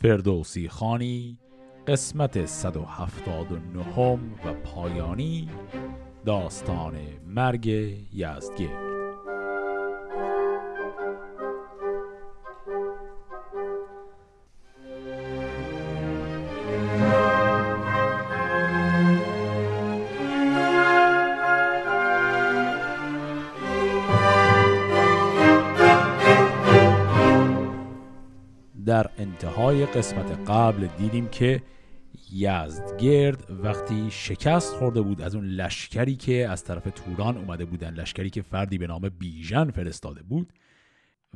فردوسی خانی قسمت 179 و پایانی داستان مرگ یزدگرد قسمت قبل دیدیم که یزدگرد وقتی شکست خورده بود از اون لشکری که از طرف توران اومده بودن لشکری که فردی به نام بیژن فرستاده بود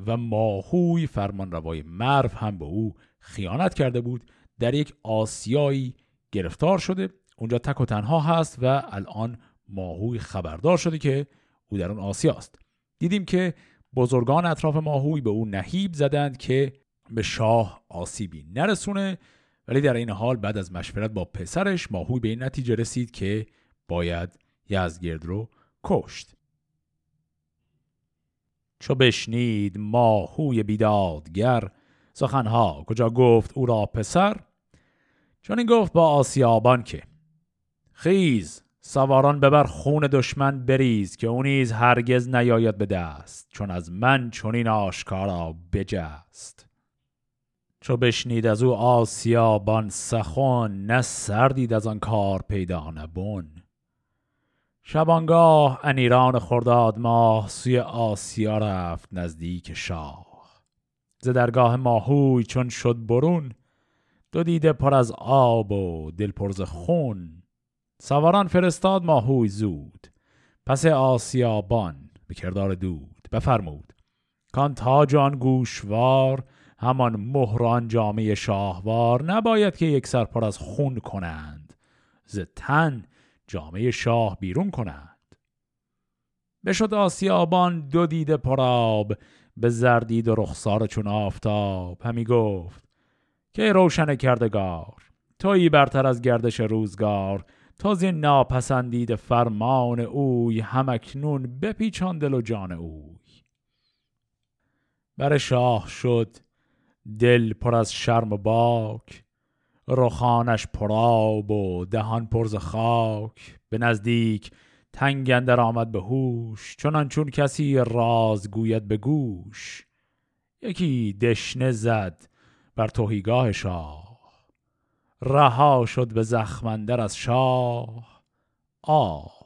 و ماهوی فرمان روای مرو هم به او خیانت کرده بود در یک آسیایی گرفتار شده. اونجا تک و تنها هست و الان ماهوی خبردار شده که او در اون آسیاست. دیدیم که بزرگان اطراف ماهوی به او نهیب زدند که به شاه آسیبی نرسونه. ولی در این حال بعد از مشورت با پسرش ماهوی به این نتیجه رسید که باید یزگرد رو کشت. چو بشنید ماهوی بیدادگر سخنها کجا گفت او را پسر؟ چون این گفت با آسیابان که خیز سواران ببر خون دشمن بریز که او نیز هرگز نیاید به دست چون از من چنین آشکارا بجست. چو بشنید از او آسیابان سخن نه سردید از آن کار پیدا نبون شبانگاه انیران خرداد ماه سوی آسیا رفت نزدیک شاه. ز درگاه ماهوی چون شد برون دو دیده پر از آب و دل پر ز خون. سواران فرستاد ماهوی زود پس آسیابان به کردار دود. بفرمود کان تاج آن گوشوار همان مهران جامعه شاهوار نباید که یک پر از خون کنند. ز تن جامعه شاه بیرون کنند. بشد آسیابان دو دیده پراب به زردید و رخسار چون آفتاب. همی گفت که روشن کردگار؟ تویی برتر از گردش روزگار. تا زین ناپسندید فرمان اوی همکنون بپیچان دل و جان اوی. بر شاه شد دل پر از شرم و باک رخانش پراب و دهان پرز خاک. به نزدیک تنگ اندر آمد به هوش چنان چون کسی راز گوید به گوش. یکی دشنه زد بر توهیگاه شاه رها شد به زخمندر از شاه. آه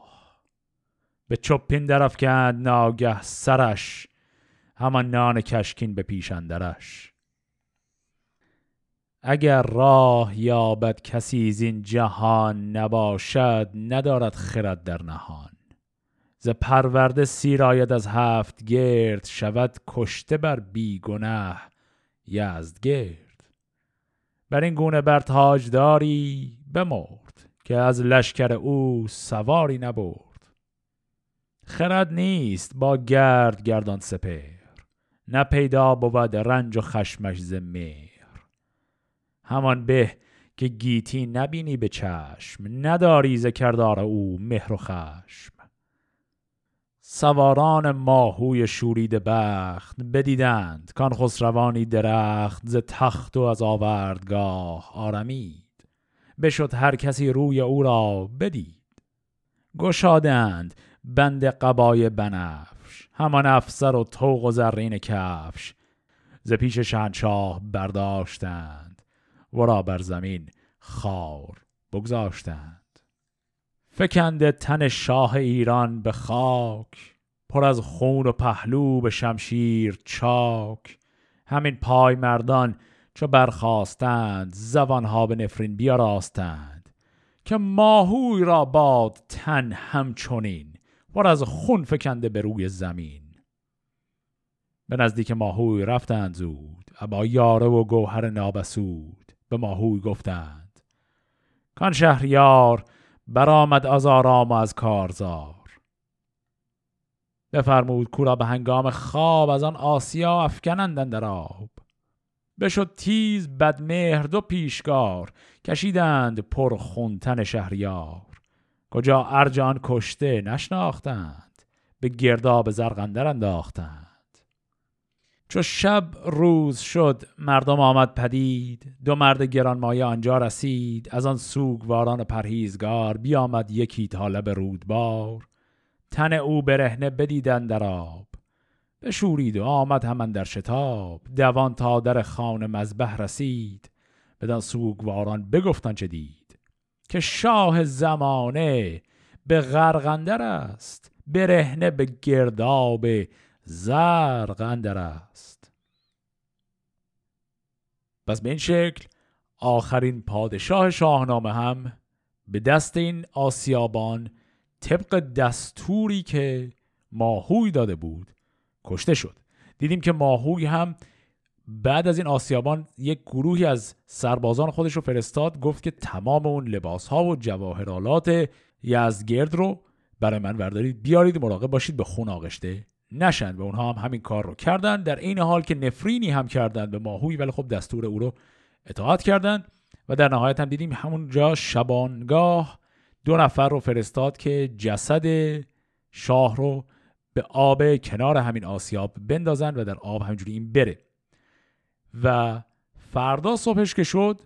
به چپین درفکند ناگه سرش همان نان کشکین به پیشندرش اگر راه یابد کسی زین جهان نباشد ندارد خرد در نهان. ز پرورده سیر آید از هفت گرد شود کشته بر بیگنه یزدگرد بر این گونه بر تاجداری بمرد که از لشکر او سواری نبرد. خرد نیست با گرد گردان سپر نه پیدا بود رنج و خشمش ز همان به که گیتی نبینی به چشم نداری ز کردار او مهر و خشم. سواران ماهوی شورید بخت بدیدند کان خسروانی درخت ز تخت و از آوردگاه آرمید. بشد هر کسی روی او را بدید. گشادند بند قبای بنفش همان افسر و توق و زرین کفش. ز پیش شهنشاه برداشتند. ورا بر زمین خار بگذاشتند. فکنده تن شاه ایران به خاک پر از خون و پهلو به شمشیر چاک. همین پای مردان چو برخواستند زبانها به نفرین بیاراستند که ماهوی را باد تن همچنین پر از خون فکنده به روی زمین. به نزدیک ماهوی رفتند زود ابا یاره و گوهر نابسود. به ماهوی گفتند. کان شهریار برآمد از آرام و از کارزار. بفرمود کورا به هنگام خواب از آن آسیا افکنندن در آب. بشد تیز بدمهر دو پیشگار کشیدند پر خونتن شهریار. کجا ارجان کشته نشناختند به گرداب زرقندر انداختند. چو شب روز شد مردم آمد پدید. دو مرد گرانمایه آنجا رسید. از آن سوگواران پرهیزگار بیامد یکی طالب رودبار. تن او برهنه بدیدن در آب. بشورید و آمد همان در شتاب. دوان تا در خان مذبح رسید. بدان سوگواران بگفتن چه دید. که شاه زمانه به غرغندر است. برهنه به گرداب زرق اندر است. پس به این شکل آخرین پادشاه شاهنامه هم به دست این آسیابان طبق دستوری که ماهوی داده بود کشته شد. دیدیم که ماهوی هم بعد از این آسیابان یک گروهی از سربازان خودش رو فرستاد گفت که تمام اون لباس ها و جواهرالات یزدگرد رو برای من بردارید. بیارید مراقب باشید به خون آغشته نشن و اونها هم همین کار رو کردن. در این حال که نفرینی هم کردن به ماهوی ولی خب دستور او رو اطاعت کردن. و در نهایت هم دیدیم همونجا شبانگاه دو نفر رو فرستاد که جسد شاه رو به آب کنار همین آسیاب بندازن و در آب همینجوری این بره. و فردا صبحش که شد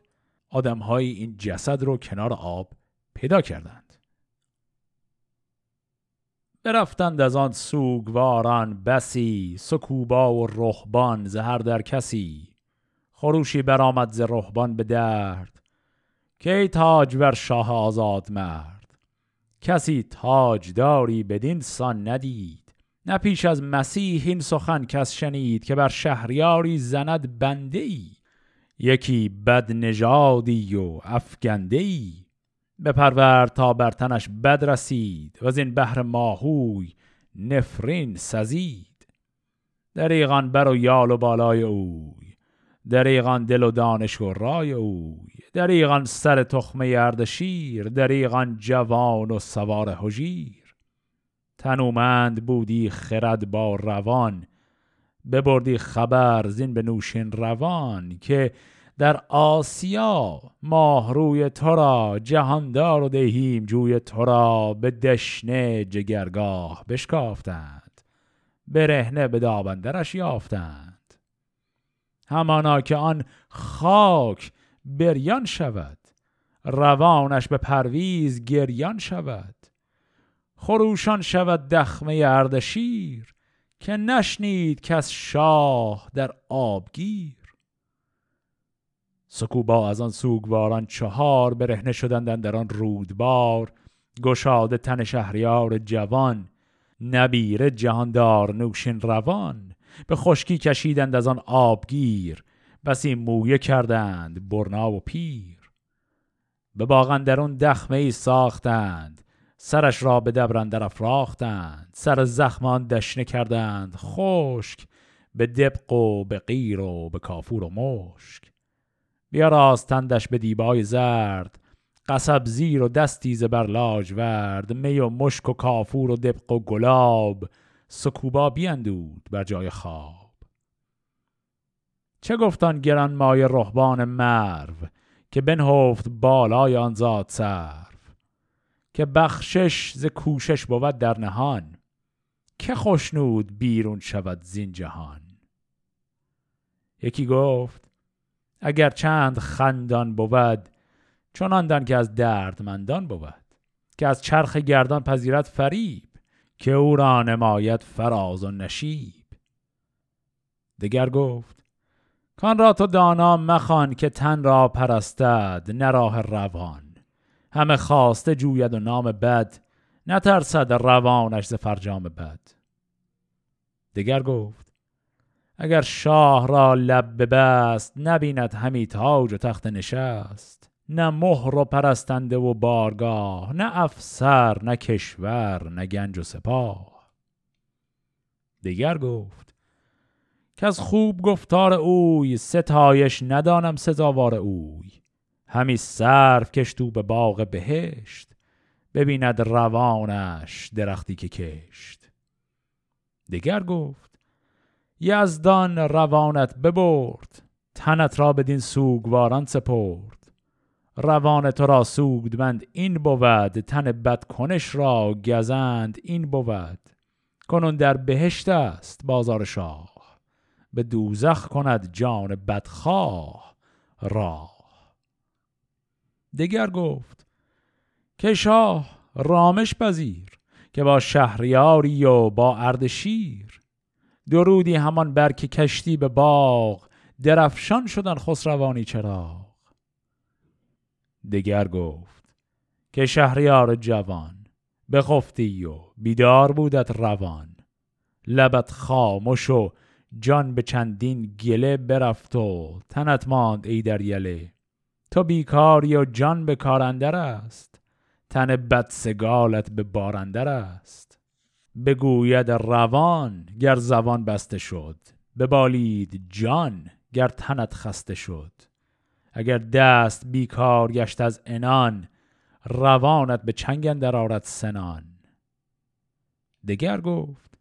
آدم های این جسد رو کنار آب پیدا کردند برفتند از آن سوگواران بسی سکوبا و رهبان زهر در کسی. خروشی برآمد ز رهبان به درد. کی تاج بر شاه آزاد مرد؟ کسی تاجداری بدین سان ندید. نه پیش از مسیح این سخن کس شنید که بر شهریاری زند بنده ای یکی بد نژادی و افگنده ای بپرور تا بر تنش بد رسید و این بحر ماهوی نفرین سزید. دریغان بر و یال و بالای اوی دریغان دل و دانش و رای اوی دریغان سر تخمه اردشیر دریغان جوان و سوار هجیر. تنومند بودی خرد با روان ببردی خبر زین به نوشین روان که در آسیا ماه روی تو را جهاندار و دهیم جوی تو را به دشنه جگرگاه بشکافتند برهنه به دابندرش یافتند. همانا که آن خاک بریان شود روانش به پرویز گریان شود. خروشان شود دخمه اردشیر که نشنید کس شاه در آبگیر. سکوبا از آن سوگواران چهار برهنه شدند در آن رودبار. گشاده تن شهریار جوان نبیره جهاندار نوشین روان. به خشکی کشیدند از آن آبگیر بسی مویه کردند برنا و پیر. به باغندرون دخمه ای ساختند سرش را به دبرندر افراختند. سر زخمان دشنه کردند خشک به دبق و به غیر و به کافور و مشک. بیاراستندش به دیبای زرد. قصب زیر و دستی زبر ورد. می و مشک و کافور و دبق و گلاب. سکوبا بیندود بر جای خواب. چه گفتان گران مای رهبان مرو که بنهفت بالای آن زاد که بخشش ز کوشش بود در نهان. که خوشنود بیرون شود زین جهان؟ یکی گفت اگر چند خندان بود چون دان که از دردمندان بود که از چرخ گردان پذیرت فریب که او را نماید فراز و نشیب. دگر گفت کان را تو دانا مخوان که تن را پرستد نراه روان. همه خواسته جوید و نام بد نترسد روانش ز فرجام بد. دگر گفت اگر شاه را لب ببست نبیند همی تاج و تخت نشست. نه مهر و پرستنده و بارگاه نه افسر نه کشور نه گنج و سپاه. دیگر گفت که از خوب گفتار اوی ستایش ندانم سزاوار اوی. همی صرف کشتو به باغ بهشت ببیند روانش درختی که کشت. دیگر گفت یزدان روانت ببرد تنت را بدین سوگواران سپرد. روان تو را سوگدمند این بود تن بدکنش را گزند این بود. کنون در بهشت است بازار شاه به دوزخ کند جان بدخواه راه. دگر گفت که شاه رامش پذیر که با شهریاری و با اردشیر درودی همان برک کشتی به باغ درفشان شدن خسروانی چراغ. دگر گفت که شهریار جوان بخفتی و بیدار بودت روان. لبت خاموش و جان به چندین گله برفت و تنت ماند ای در یله. تو بیکاری و جان به کارندر است تن بدسگالت به بارندر است. بگوید روان گر زبان بسته شد ببالید جان گر تنت خسته شد. اگر دست بیکار گشت از انان روانت به چنگ در آرد سنان. دگر گفت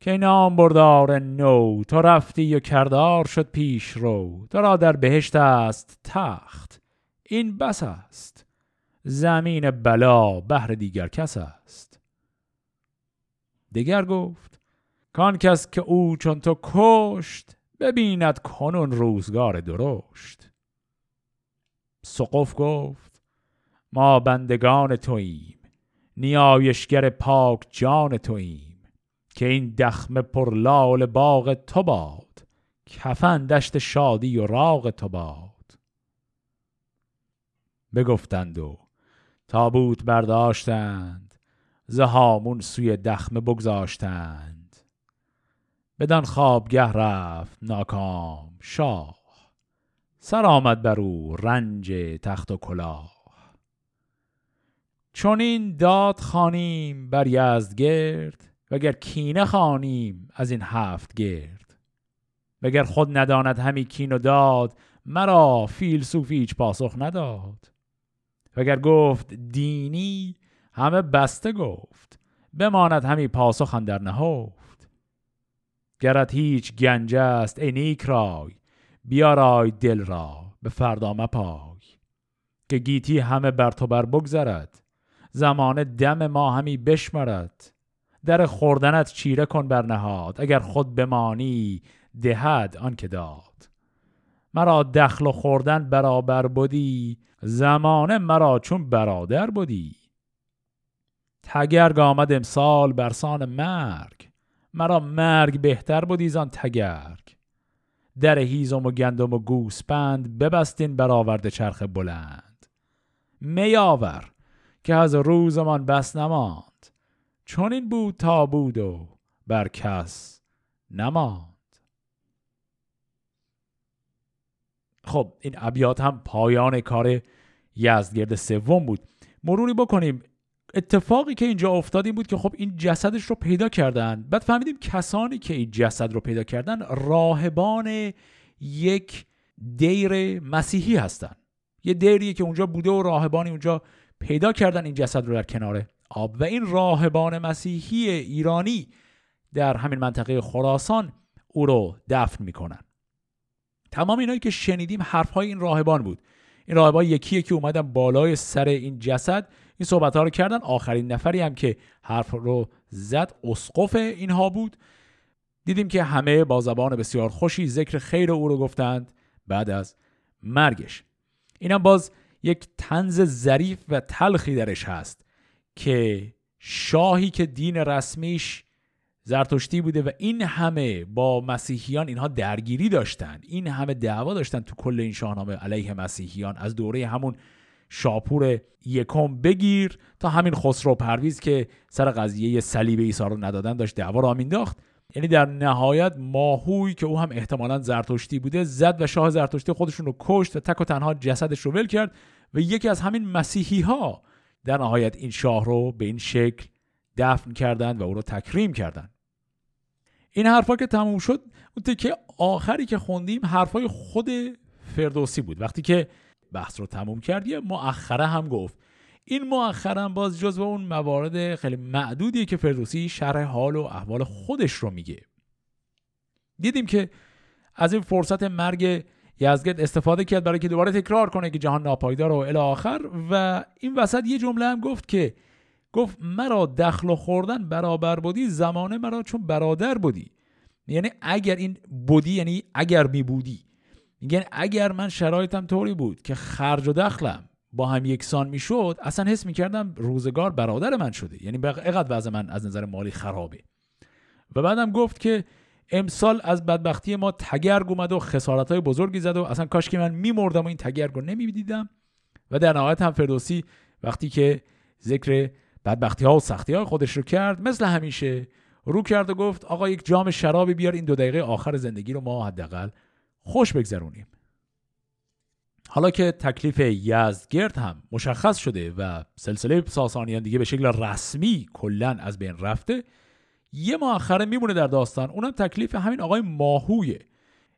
که نام بردار نو تو رفتی و کردار شد پیش رو تو را در بهشت است تخت این بس است زمین بلا بهر دیگر کس است. دگر گفت کان کس که او چون تو کشت ببیند کنون روزگار درشت. سقف گفت ما بندگان توییم نیایشگر پاک جان توییم که این دخم پرلال باغ تو باد کفن دشت شادی و راغ تو باد. بگفتند و تابوت برداشتند. زهامون سوی دخمه بگذاشتند. بدان خوابگه رفت ناکام شاه. سر آمد بر او رنج تخت و کلاه. این داد خانیم بر یزدگرد وگر کینه خانیم از این هفت گرد. وگر خود نداند همی کین و داد مرا فیلسوف هیچ پاسخ نداد. وگر گفت دینی همه بسته گفت. بماند همی پاسخ در نهفت. گرت هیچ گنج است ای نیک رای بیارای دل را به فردا مپای. که گیتی همه بر تو بر بگذرد زمان دم ما همی بشمرد. در خوردنت چیره کن بر نهاد اگر خود بمانی دهد آن که داد. مرا دخل و خوردن برابر بودی زمانه مرا چون برادر بودی تگرگ آمد امسال برسان مرگ. مرا مرگ بهتر بودی زان تگرگ. در هیزم و گندم و گوسپند ببستین برآورد چرخ بلند. میاور که از روزمان بس نماند. چون این بود تا بود و بر کس نماند. خب این ابیات هم پایان کار یزدگرد سوم بود. مروری بکنیم. اتفاقی که اینجا افتاد این بود که خب این جسدش رو پیدا کردن. بعد فهمیدیم کسانی که این جسد رو پیدا کردن راهبان یک دیر مسیحی هستن. یه دیریه که اونجا بوده و راهبانی اونجا پیدا کردن این جسد رو در کنار آب. و این راهبان مسیحی ایرانی در همین منطقه خراسان او رو دفن می‌کنن. تمام اینایی که شنیدیم حرفهای این راهبان بود. این راهبان یکیه که اومدن بالای سر این جسد این صحبت ها رو کردن. آخرین نفری هم که حرف رو زد اسقف اینها بود. دیدیم که همه با زبان بسیار خوشی ذکر خیر او رو گفتند بعد از مرگش. اینم باز یک تنز ظریف و تلخی درش هست که شاهی که دین رسمیش زرتشتی بوده و این همه با مسیحیان اینها درگیری داشتن این همه دعوا داشتن تو کل این شاهنامه علیه مسیحیان. از دوره همون شاپور یکم بگیر تا همین خسرو پرویز که سر قضیه صلیب عیسی رو ندادن داشت دعوا را مینداخت. یعنی در نهایت ماهوی که او هم احتمالا زرتشتی بوده زد و شاه زرتشتی خودشون رو کشت و تک و تنها جسدش رو ول کرد و یکی از همین مسیحی ها در نهایت این شاه رو به این شکل دفن کردند و او رو تکریم کردند این حرفا که تموم شد اون که آخری که خوندیم حرفای خود فردوسی بود. وقتی که بحث رو تموم کرد یه مؤخره هم گفت. این مؤخرا باز جز اون موارد خیلی معدودیه که فردوسی شرح حال و احوال خودش رو میگه. دیدیم که از این فرصت مرگ یزگرد استفاده کرد برای که دوباره تکرار کنه که جهان ناپایدار و الی آخر. و این وسط یه جمله هم گفت که گفت مرا دخل و خوردن برابر بودی زمانه مرا چون برادر بودی. یعنی اگر این بودی یعنی اگر می بودی میگن اگر من شرایطم طوری بود که خرج و دخلم با هم یکسان می‌شد اصلا حس می‌کردم روزگار برادر من شده. یعنی اقدر وضع من از نظر مالی خرابه. و بعدم گفت که امسال از بدبختی ما تگرگ اومد و خسارت های بزرگی زد و اصلا کاش که من میمردم و این تگرگ رو نمی‌دیدم. و در نهایت هم فردوسی وقتی که ذکر بدبختی ها و سختی های خودش رو کرد مثل همیشه رو کرد و گفت آقا یک جام شرابی بیار این دو دقیقه آخر زندگی رو ما حداقل خوش بگذرونیم. حالا که تکلیف یزدگرد هم مشخص شده و سلسله ساسانیان دیگه به شکل رسمی کلا از بین رفته یه مؤخره میمونه در داستان. اونم تکلیف همین آقای ماهویه.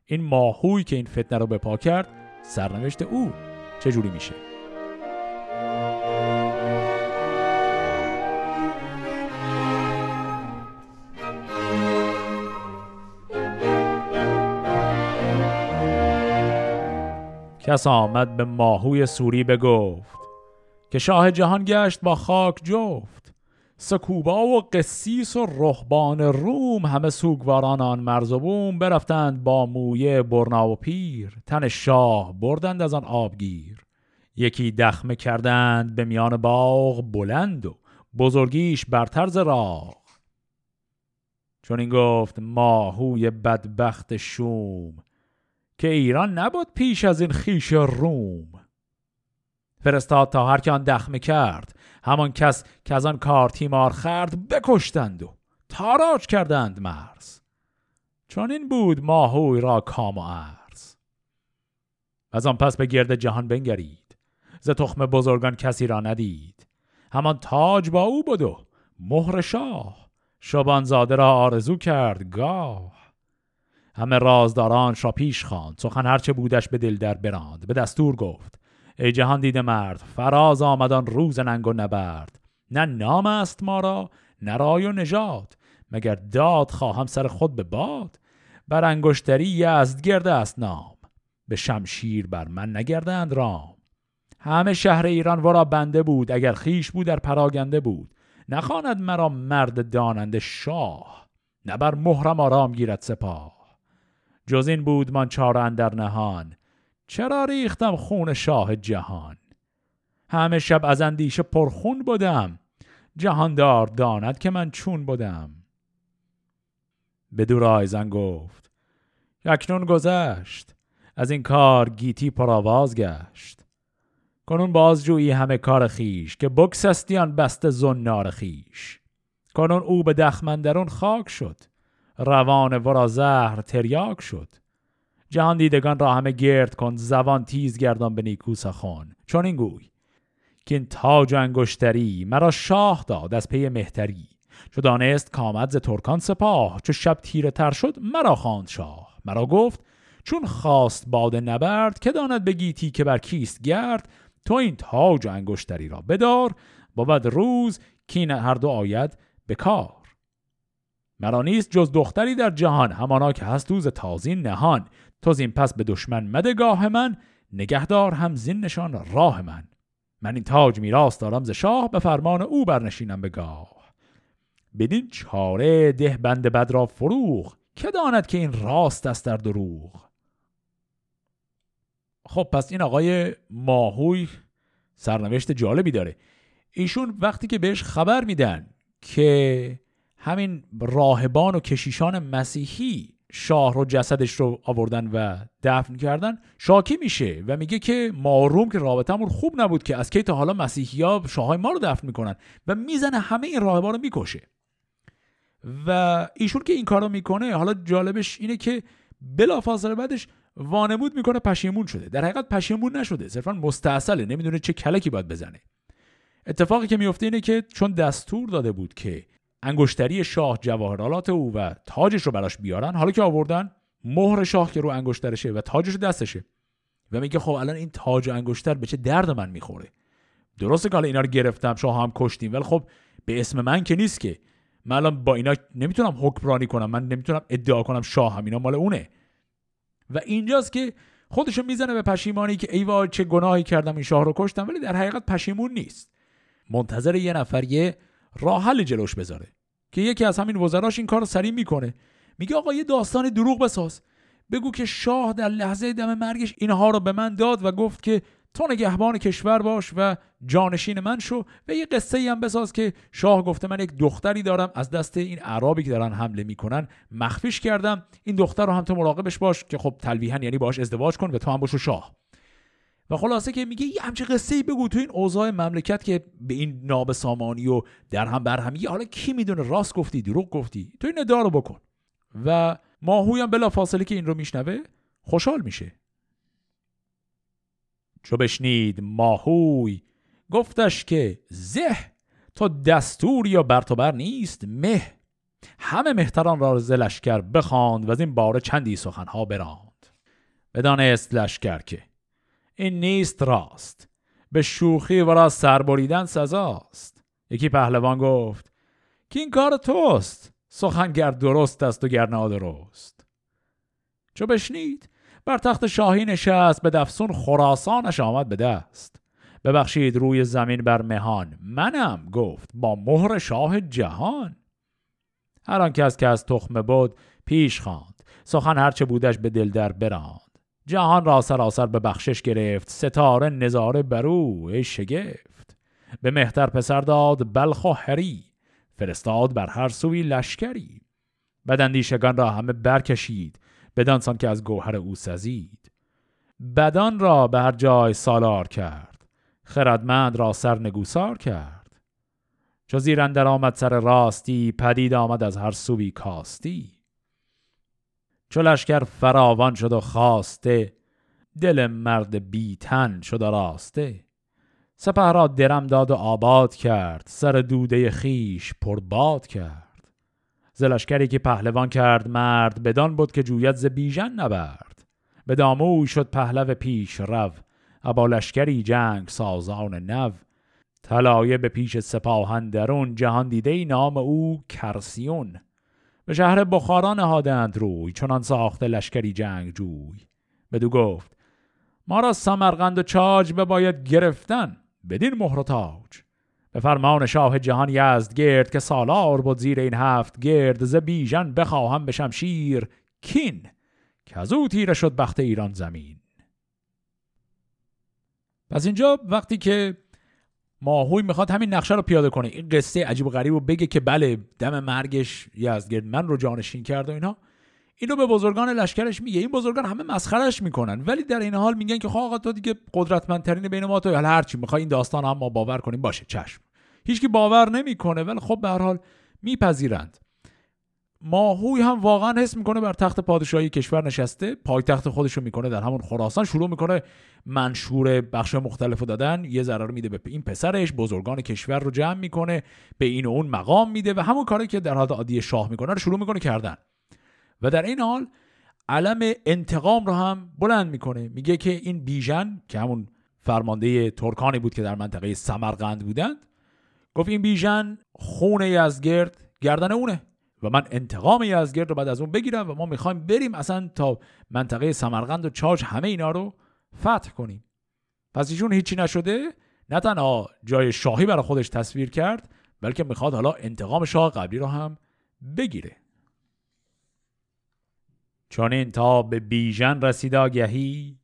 این ماهوی که این فتنه رو به پا کرد سرنوشت او چجوری میشه؟ کس آمد به ماهوی سوری بگفت که شاه جهان گشت با خاک جفت سکوبا و قسیس و رهبان روم همه سوگواران آن مرز و بوم برفتند با مویه برنا و پیر تن شاه بردند از آن آبگیر. یکی دخمه کردند به میان باغ بلند و بزرگیش برتر ز راه چون این گفت ماهوی بدبخت شوم که ایران نبود پیش از این خیش روم. فرستاد تا هر که آن دخمه کرد همان کس که از آن کار تیمار خرد بکشتند و تاراج کردند مرز. چون این بود ماهوی را کام و عرض. از آن پس به گرد جهان بنگرید. ز تخم بزرگان کسی را ندید. همان تاج با او بود و مهر شاه. شبانزاده را آرزو کرد گاه. همه رازداران را پیش خواند. سخن هرچه بودش به دل در براند. به دستور گفت ای جهان دیده مرد فراز آمدان روز ننگ و نبرد. نه نام است ما را نه رای و نژاد. مگر داد خواهم سر خود به باد؟ بر انگشتری یزد گرده است نام. به شمشیر بر من نگردند رام. همه شهر ایران ورا بنده بود اگر خیش بود در پراگنده بود. نخواند مرا مرد داننده شاه. نه بر مهرم آرام گیرد سپاه. جز این بود من چار اندر نهان. چرا ریختم خون شاه جهان؟ همه شب از اندیشه پرخون بودم. جهاندار داند که من چون بودم. به دور آیزن گفت یکنون گذشت. از این کار گیتی پرآواز گشت. کنون بازجویی همه کار خیش که بکسستیان بست زنار خیش. کنون او به دخمندرون خاک شد. روان ورا زهر تریاک شد. جهان دیدگان را همه گرد کن زبان تیز گردان به نیکو سخن. چون این گوی که این تاج انگشتری مرا شاه داد از پی مهتری. چو دانست کامد ز ترکان سپاه چو شب تیره تر شد مرا خواند شاه. مرا گفت چون خواست باد نبرد که داند بگیتی که بر کیست گرد تو این تاج انگشتری را بدار. بود روز کین هر دو آید به کار. مرا نیست جز دختری در جهان همانا که هست دوز تازین نهان. تو زین پس به دشمن مدگاه من نگهدار هم زین نشان راه من. من این تاج میراث دارم ز شاه به فرمان او برنشینم به گاه. بدین چاره ده بند بد را فروغ که داند که این راست است در دروغ؟ خب پس این آقای ماهوی سرنوشت جالبی داره. ایشون وقتی که بهش خبر میدن که همین راهبان و کشیشان مسیحی شاه رو جسدش رو آوردن و دفن کردن شاکی میشه و میگه که ماروم که رابطمون خوب نبود که از کی تا حالا مسیحی ها شاهای ما رو دفن می‌کنن و می‌زنه همه این راهبان رو می‌کشه. و ایشون که این کارو می‌کنه حالا جالبش اینه که بلافاصله بعدش وانمود می‌کنه پشیمون شده. در حقیقت پشیمون نشده صرفا مستاصله نمی‌دونه چه کلکی باید بزنه. اتفاقی که میفته اینه که چون دستور داده بود که انگشتری شاه جواهرالات او و تاجش رو براش بیارن حالا که آوردن مهر شاه که رو انگشترشه و تاجش دستشه. و میگه خب الان این تاج و انگشتر به چه درد من می‌خوره؟ درسته که حالا اینا رو گرفتم شاه هم کشتیم ولی خب به اسم من که نیست که. من الان با اینا نمی‌تونم حکمرانی کنم من نمی‌تونم ادعا کنم شاه هم اینا مال اونه. و اینجاست که خودشو می‌زنه به پشیمانی که ای وای چه گناهی کردم این شاه رو کشتم ولی در حقیقت پشیمون نیست. منتظر یه نفر یه راه حل جلوش بذاره. که یکی از همین وزراش این کار سریع می‌کنه. میگه آقا یه داستان دروغ بساز. بگو که شاه در لحظه دم مرگش اینها رو به من داد و گفت که تو نگهبان کشور باش و جانشین من شو و یه قصه ای هم بساز که شاه گفته من یک دختری دارم. از دست این عربی که دارن حمله می‌کنن مخفیش کردم. این دختر رو هم تو مراقبش باش که خب تلویحا یعنی باش ازدواج کن و تو هم باشو شاه. و خلاصه که میگه یه همچه قصه ای بگو تو این اوضاع مملکت که به این ناب سامانی و در هم بر هم حالا کی می‌دونه؟ راست گفتی دروغ گفتی. تو این ادعا رو بکن. و ماهوی هم بلا فاصله که این رو میشنوه خوشحال میشه. چو بشنید ماهوی گفتش که زه تا دستور یا بر نیست مه. همه مهتران را ز لشکر بخواند و از این باره چندی سخنها براند. بدانست لشکر که این نیست راست. به شوخی و را سربریدن سزاست. یکی پهلوان گفت که این کار توست. سخنگر درست است و گر نادرست چو بشنید بر تخت شاهی نشست به دفسون خراسانش آمد به دست. ببخشید روی زمین بر مهان منم. گفت با مهر شاه جهان. هر آن کس که از تخمه بود پیش خواند سخن هرچه بودش به دل در براند. جهان را سراسر به بخشش گرفت ستاره نظاره برو ای شگفت. به مهتر پسر داد بلخ و هری فرستاد بر هر سوی لشکری. بدندیشگان را همه برکشید بدانسان که از گوهر او سزید. بدان را به هر جای سالار کرد خردمند را سر نگوسار کرد. چو زیر آمد سر راستی پدید آمد از هر سوی کاستی. چو لشکر فراوان شد و خواسته دل مرد بیتن شد و راسته. سپه را درم داد و آباد کرد سر دوده خیش پرباد کرد. زلشکری که پهلوان کرد مرد بدان بود که جوید ز بیژن نبرد. به داموی شد پهلو پیش رو ابا لشکری جنگ سازان نو. طلایه به پیش سپاهن درون جهان دیده نام او کرسیون. به شهر بخارا نهادند روی چنان ساخته لشکری جنگ جوی. بدو گفت ما را سمرقند و چاج باید گرفتن بدین مهر و تاج. به فرمان شاه جهان یزد گرد که سالار بود زیر این هفت گرد ز بیژن بخواهم به شمشیر کین که از او تیره شد بخت ایران زمین. پس اینجا وقتی که ماهوی می‌خواد همین نقشه رو پیاده کنه. این قصه عجیب و غریب رو بگه که بله دم مرگش یزدگرد من رو جانشین کرد و اینا. اینو به بزرگان لشکرش میگه. این بزرگان همه مسخرش می‌کنن. ولی در این حال میگن که خب آقا تو دیگه قدرتمندترین بین ما تو هر چی می‌خوای این داستان هم ما باور کنیم باشه چشم. هیچکی باور نمی‌کنه ولی خب به هر حال میپذیرند. ماهوی هم واقعا حس می‌کنه بر تخت پادشاهی کشور نشسته. پایتخت خودشو می‌کنه در همون خراسان. شروع می‌کنه منشور بخش مختلف دادن. یه ضرر میده به این پسرش. بزرگان کشور رو جمع می‌کنه. به این و اون مقام میده و همون کاری که در حالت عادی شاه می‌کنه رو شروع می‌کنه کردن. و در این حال علم انتقام رو هم بلند می‌کنه. میگه که این بیژن که همون فرمانده ترکانی بود که در منطقه سمرقند بودند گفت این بیژن خون یزگرد گردن اونه. و من انتقام یزگرد رو بعد از اون بگیرم و ما می‌خوایم بریم اصلا تا منطقه سمرقند و چاج همه اینا رو فتح کنیم. پس ایشون هیچی نشده نه تنها جای شاهی برای خودش تصویر کرد بلکه می‌خواد حالا انتقام شاه قبلی رو هم بگیره. چون این تا به بیژن رسید آگهی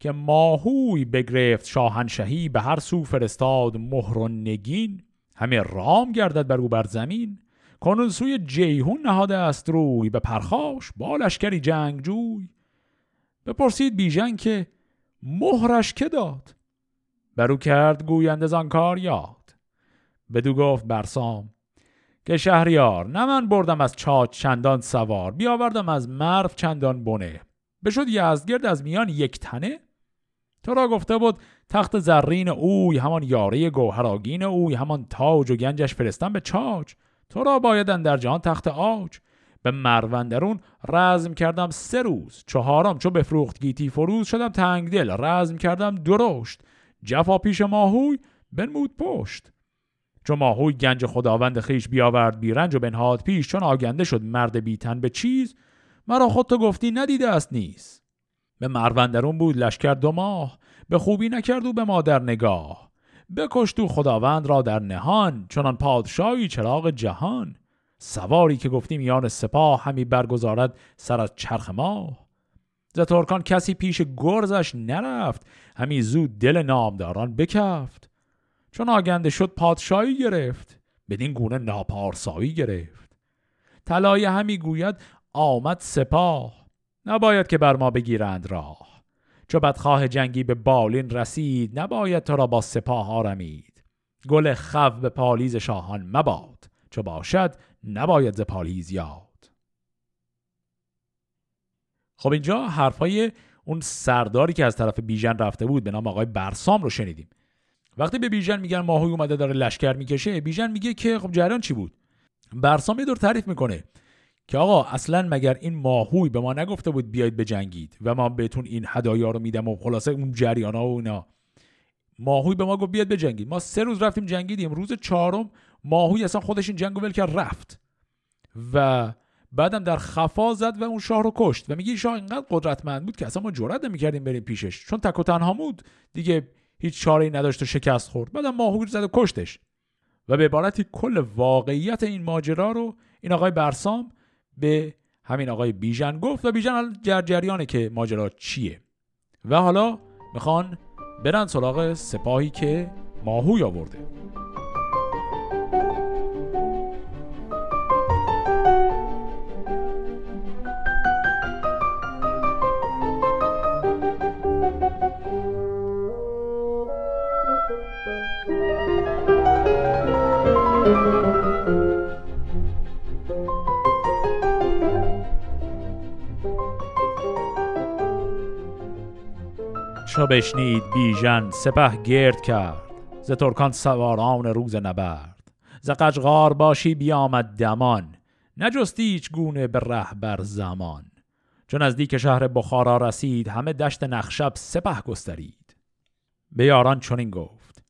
که ماهوی بگرفت شاهنشهی به هر سو فرستاد مهر و نگین. همه رام گردد بر او بر زمین. کنون سوی جیهون نهاده است روی به پرخاش با لشکری جنگجوی. بپرسید بیژن که مهرش که داد؟ برو کرد گوینده زان کار یاد. بدو گفت برسام که شهریار نه من بردم از چاچ چندان سوار بیاوردم از مرف چندان بنه. بشد یزدگرد از میان یک تنه؟ تو را گفته بود تخت زرین اوی همان یاره گوهراگین اوی همان تاج و گنجش فرستم به چاچ. تو را بایدن در جهان تخت آج. به مروندرون رزم کردم سه روز. چهارم چو بفروخت گیتی فروز شدم تنگ دل رزم کردم درشت. جفا پیش ماهوی بنمود پشت. چو ماهوی گنج خداوند خیش بیاورد بیرنج و بنهاد پیش چون آگنده شد مرد بیتن به چیز مرا خود تو گفتی ندیده است نیست به مروندرون بود لشکر دو ماه. به خوبی نکرد و به مادر نگاه. بکشت و خداوند را در نهان چنان پادشاهی چراغ جهان. سواری که گفتیم میان سپاه همی برگزارد سر از چرخ ماه. ز ترکان کسی پیش گرزش نرفت همی زود دل نامداران بکفت. چون آگنده شد پادشاهی گرفت بدین گونه ناپارسایی گرفت. طلایه همی گوید آمد سپاه. نباید که بر ما بگیرند راه. چو بدخواه جنگی به بالین رسید نباید تو را با سپاه آرمید. گل خو به پالیز شاهان مباد چو باشد نباید ز پالیز یاد. خب اینجا حرفای اون سرداری که از طرف بیژن رفته بود به نام آقای برسام رو شنیدیم. وقتی به بیژن میگن ماهوی اومده داره لشکر می‌کشه بیژن میگه که خب جریان چی بود؟ برسام یه دور تعریف می‌کنه. که آقا اصلا مگر این ماهوی به ما نگفته بود بیاید بجنگید و ما بهتون این هدایا رو میدم و خلاصه اون جریان ها و اینا؟ ماهوی به ما گفت بیاد بجنگید. ما سه روز رفتیم جنگیدیم. روز چهارم ماهوی اصلا خودش این جنگو ول کرد رفت. و بعدم در خفا زد و اون شاه رو کشت. و میگه شاه اینقدر قدرتمند بود که اصلا ما جرأت نمی‌کردیم بریم پیشش. چون تک و تنها بود. دیگه هیچ چاره نداشت و شکست خورد. بعدم ماهوی زد و کشتش. و به عبارتی کل واقعیت این ماجرا رو این آقای برسام به همین آقای بیژن گفت و بیژن جریانه که ماجرا چیه. و حالا می‌خوان برن سراغ سپاهی که ماهوی آورده. چو بشنید بیژن سپه گرد کرد ز ترکان سواران روز نبرد. ز قجغار باشی بیامد دمان نجستی هیچ گونه به رهبر زمان. چون از دیک شهر بخارا رسید همه دشت نخشب سپه گسترید. به یاران چنین گفت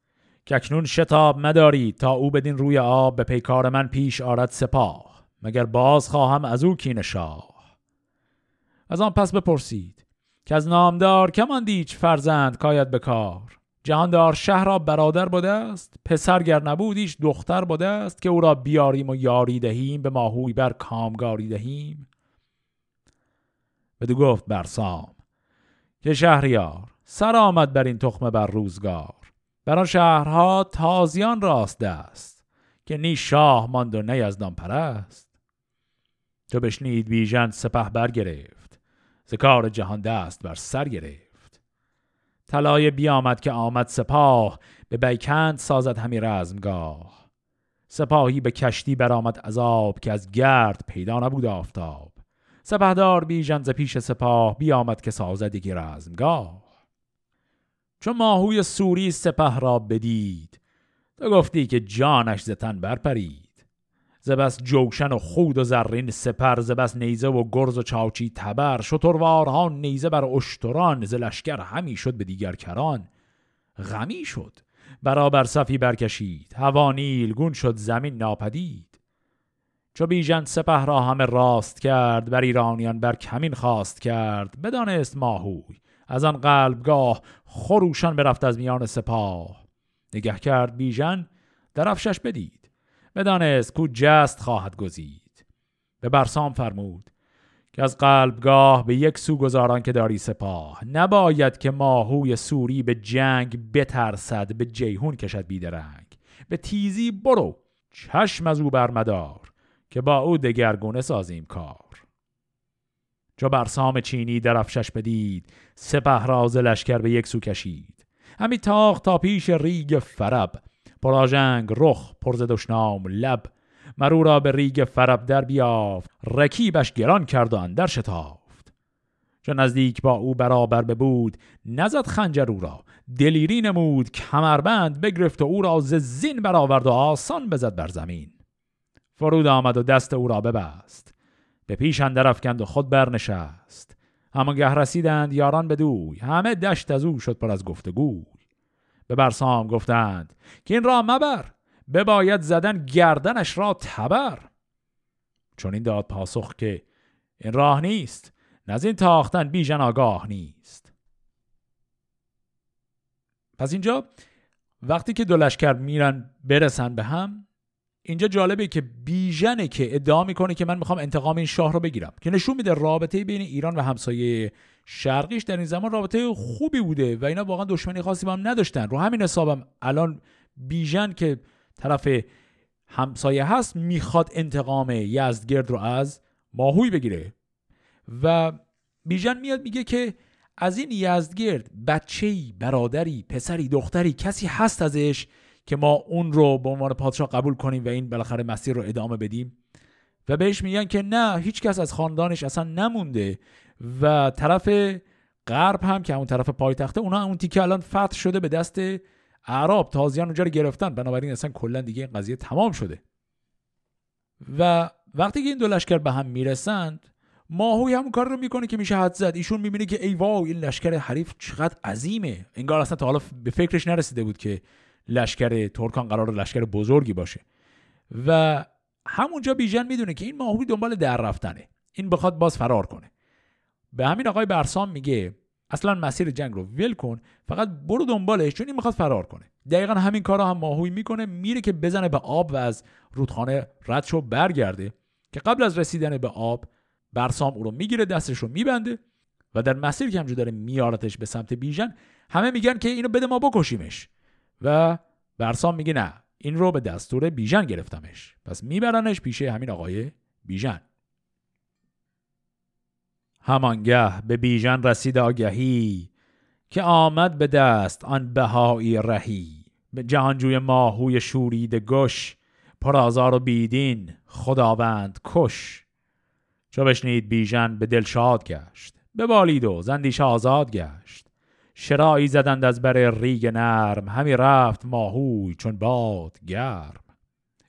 که اکنون شتاب مدارید تا او بدین روی آب به پیکار من پیش آرد سپاه مگر باز خواهم از او کین شاه. از آن پس بپرسید که از نامدار کمان دیچ فرزند کاید به کار. جهاندار شهر را برادر بوده است پسر گر نبودیش دختر بوده است که او را بیاریم و یاری دهیم به ماهوی بر کامگاری دهیم. بدو گفت برسام که شهریار سر آمد بر این تخمه بر روزگار. بر آن شهرها تازیان راست است که نی شاه ماند و نی از پرست تو بشنید بیژن سپه برگرفت. ز کار جهان دست بر سر گرفت. طلایه بیامد که آمد سپاه به بیکند سازد همی رزمگاه. سپاهی به کشتی برآمد عذاب که از گرد پیدا نبود آفتاب. سپهدار بیژن ز پیش سپاه بیامد که سازد یکی رزمگاه. چون ماهوی سوری سپه را بدید تو گفتی که جانش ز تن برپرید. زبس جوشن و خود و زرین سپر زبس نیزه و گرز و چاچی تبر شتروارها نیزه بر اشتران ز لشکر همی شد به دیگر کران. غمی شد برابر صفی برکشید هوا نیلگون شد زمین ناپدید. چو بیژن سپه را همه راست کرد بر ایرانیان بر کمین خواست کرد. بدانست ماهوی از آن قلبگاه خروشان برفت از میان سپاه. نگه کرد بیژن درفشش بدید. بدانست کو جست خواهد گزید. به برسام فرمود که از قلبگاه به یک سو گذاران که داری سپاه نباید که ماهوی سوری به جنگ بترسد به جیهون کشد بیدرنگ. به تیزی برو چشم از او برمدار که با او دگرگونه سازیم کار. چو برسام چینی درفشش بدید سپه راز لشکر به یک سو کشید. همی تاخت تا پیش ریگ فرب پراژنگ رخ پرز دشنام لب. مرو را به ریگ فرب در بیافت رکیبش گران کرد و اندر شتافت. چون نزدیک با او برابر بود نزد خنجر او را. دلیری نمود کمربند بگرفت و او را ز زین برآورد و آسان بزد بر زمین. فرود آمد و دست او را ببست. به پیش اندر افکند و خود برنشست. همانگه رسیدند یاران بدوی. همه دشت از او شد پر از گفتگوی. به برسام گفتند که این را مبر بباید زدن گردنش را تبر. چون این داد پاسخ که این راه نیست نز این تاختن بیژن آگاه نیست. پس اینجا وقتی که دو لشکر میرن برسن به هم اینجا جالبه که بیژنه که ادعا می‌کنه که من می‌خوام انتقام این شاه رو بگیرم که نشون میده رابطه بین ایران و همسایه شرقیش در این زمان رابطه خوبی بوده و اینا واقعا دشمنی خاصی با هم نداشتن. رو همین حسابم الان بیژن که طرف همسایه هست می‌خواد انتقام یزدگرد رو از ماهوی بگیره. و بیژن میاد میگه که از این یزدگرد بچه‌ای برادری پسری دختری کسی هست ازش که ما اون رو به عنوان پادشاه قبول کنیم و این بالاخره مسیر رو ادامه بدیم. و بهش میگن که نه هیچ کس از خاندانش اصلا نمونده. و طرف غرب هم که اون طرف پایتخته اونا اون تیکه الان فتح شده به دست اعراب. تازیان اونجا رو گرفتن. بنابراین اصلا کلا دیگه این قضیه تمام شده. و وقتی که این دو لشکر به هم می‌رسند ماهوی همون کار رو می‌کنه که میشه حد زد. ایشون می‌بینه که ای واو این لشکر حریف چقدر عظیمه. انگار اصلا تا حالا به فکرش نرسیده بود که لشکر ترکان قرار لشکر بزرگی باشه. و همونجا بیژن می‌دونه که این ماهوی دنبال در رفتنه. این بخواد باز فرار کنه. به همین آقای برسام میگه اصلا مسیر جنگ رو ول کن فقط برو دنبالش چون این می‌خواد فرار کنه. دقیقا همین کار رو هم ماهوی می‌کنه میره که بزنه به آب و از رودخانه رد شو برگرده که قبل از رسیدن به آب برسام او رو می‌گیره دستش رو میبنده و در مسیر که همجور داره میارتش به سمت بیژن همه میگن که اینو بده ما بکشیمش. و برسام میگه نه این رو به دستور بیژن گرفتمش. پس میبرنش پیش همین آقای بیژن. همانگه به بیژن رسید آگهی که آمد به دست آن بهایی رهی. به جهانجوی ماهوی شورید گش پرازار و بیدین خداوند کش. چو بشنید بیژن به دل شاد گشت ببالید و زندیش آزاد گشت. شرایی زدند از بر ریگ نرم همی رفت ماهوی چون باد گرم.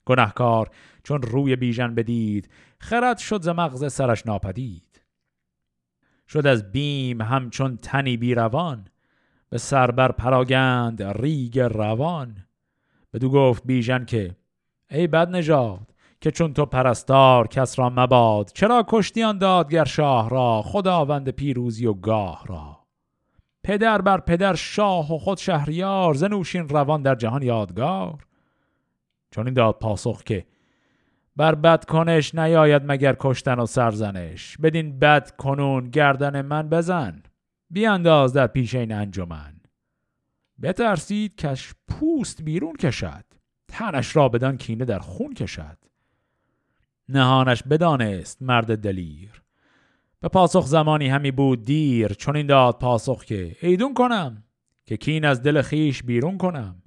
گنهکار چون روی بیژن بدید خرد شد ز مغز سرش ناپدید. شد از بیم همچون تنی بیروان به سربر پراگند ریگ روان. بدو گفت بیژن که ای بد نژاد که چون تو پرستار کس را مباد چرا کشتیان دادگر شاه را خداوند پیروزی و گاه را؟ پدر بر پدر شاه و خود شهریار زنوشین روان در جهان یادگار. چون این داد پاسخ که بر بد کنش نیاید مگر کشتن و سرزنش. بدین بد کنون گردن من بزن. بیانداز در پیش این انجمن. بترسید کش پوست بیرون کشد. تنش را بدان کینه در خون کشد. نهانش بدانست مرد دلیر. به پاسخ زمانی همی بود دیر. چون این داد پاسخ که ایدون کنم که کین از دل خیش بیرون کنم.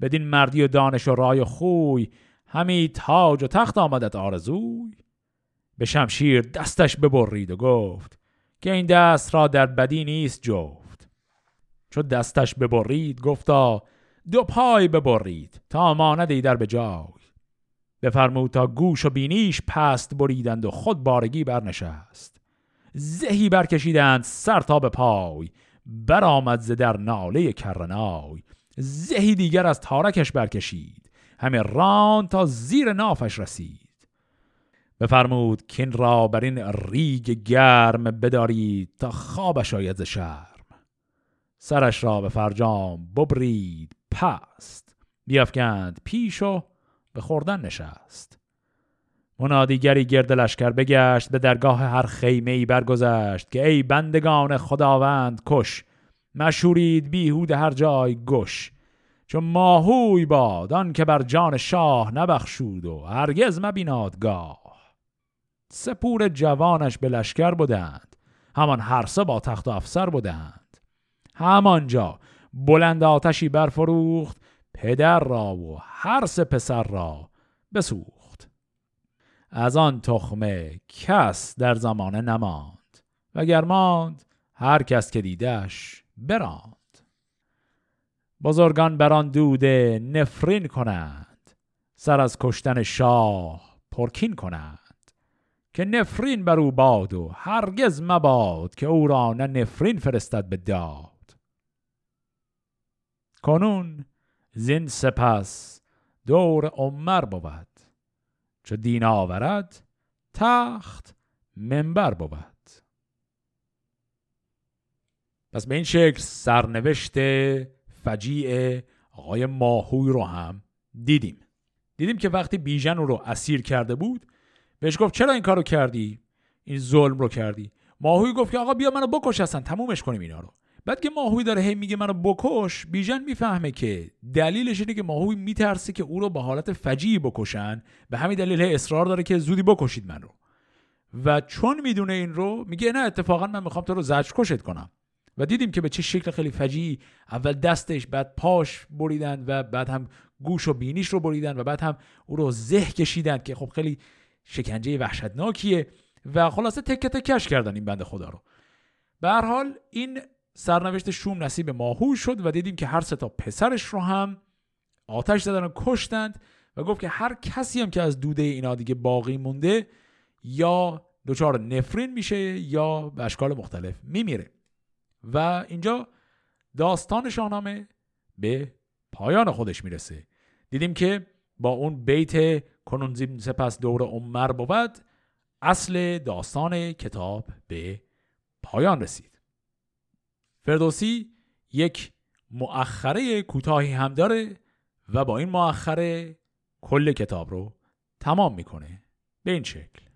بدین مردی و دانش و رای و خوی همی تاج و تخت آمدت آرزوی. به شمشیر دستش ببرید و گفت که این دست را در بدی نیست جفت. چو دستش ببرید گفتا دو پای ببرید تا ماند در به جای. بفرمود تا گوش و بینیش پست بریدند و خود بارگی برنشست. زهی برکشیدند سر تا به پای برآمد ز در ناله کرنای. زهی دیگر از تارکش برکشید. همه ران تا زیر نافش رسید. بفرمود کین را بر این ریگ گرم بدارید تا خوابش آید ز شرم. سرش را به فرجام ببرید پست. بیافکند پیش و به خوردن نشست. منادیگری گرد لشکر بگشت به درگاه هر خیمه ای برگذشت که ای بندگان خداوند کش. مشورید بیهود هر جای گش. چون ماهوی باد آن که بر جان شاه نبخشود و هرگز مبینادگاه سپور جوانش به لشکر بودند همان هر سه با تخت و افسر بودند همانجا بلند آتشی برفروخت پدر را و هر سه پسر را بسوخت. از آن تخمه کس در زمانه نماند و گرماند هر کس که دیدش براند. بزرگان بران دوده نفرین کنند. سر از کشتن شاه پرکین کنند. که نفرین بر او باد و هرگز مباد که او را نه نفرین فرستد به داد. کنون زین سپس دور عمر بود. چه دین آورد تخت منبر بود. پس به این شکل سرنوشت فجیع آقای ماهوی رو هم دیدیم. دیدیم که وقتی بیژن رو اسیر کرده بود بهش گفت چرا این کارو کردی؟ این ظلم رو کردی. ماهوی گفت که آقا بیا منو بکش اصلا تمومش کنیم اینا رو. بعد که ماهوی داره هی میگه منو بکش بیژن می‌فهمه که دلیلش اینه که ماهوی میترسه که او رو به حالت فجیعی بکشن به همین دلیل اصرار داره که زودی بکشید من رو. و چون می‌دونه این رو میگه نه اتفاقا من می‌خوام تو رو زجر کشت کنم. و دیدیم که به چه شکل خیلی فجیعی. اول دستش بعد پاش بریدن و بعد هم گوش و بینیش رو بریدن و بعد هم او رو زه کشیدن که خب خیلی شکنجه وحشتناکیه. و خلاصه تکه تکش کردن این بنده خدا رو. به هر حال این سرنوشت شوم نصیب ماهو شد و دیدیم که هر سه تا پسرش رو هم آتش زدن و کشتند و گفت که هر کسی هم که از دوده اینا دیگه باقی مونده یا دچار نفرین میشه یا به اشکال مختلف میمیره. و اینجا داستان شاهنامه به پایان خودش می‌رسه. دیدیم که با اون بیت کنون سپس دور عمر بود اصل داستان کتاب به پایان رسید. فردوسی یک مؤخره کوتاهی هم داره و با این مؤخره کل کتاب رو تمام می‌کنه به این شکل.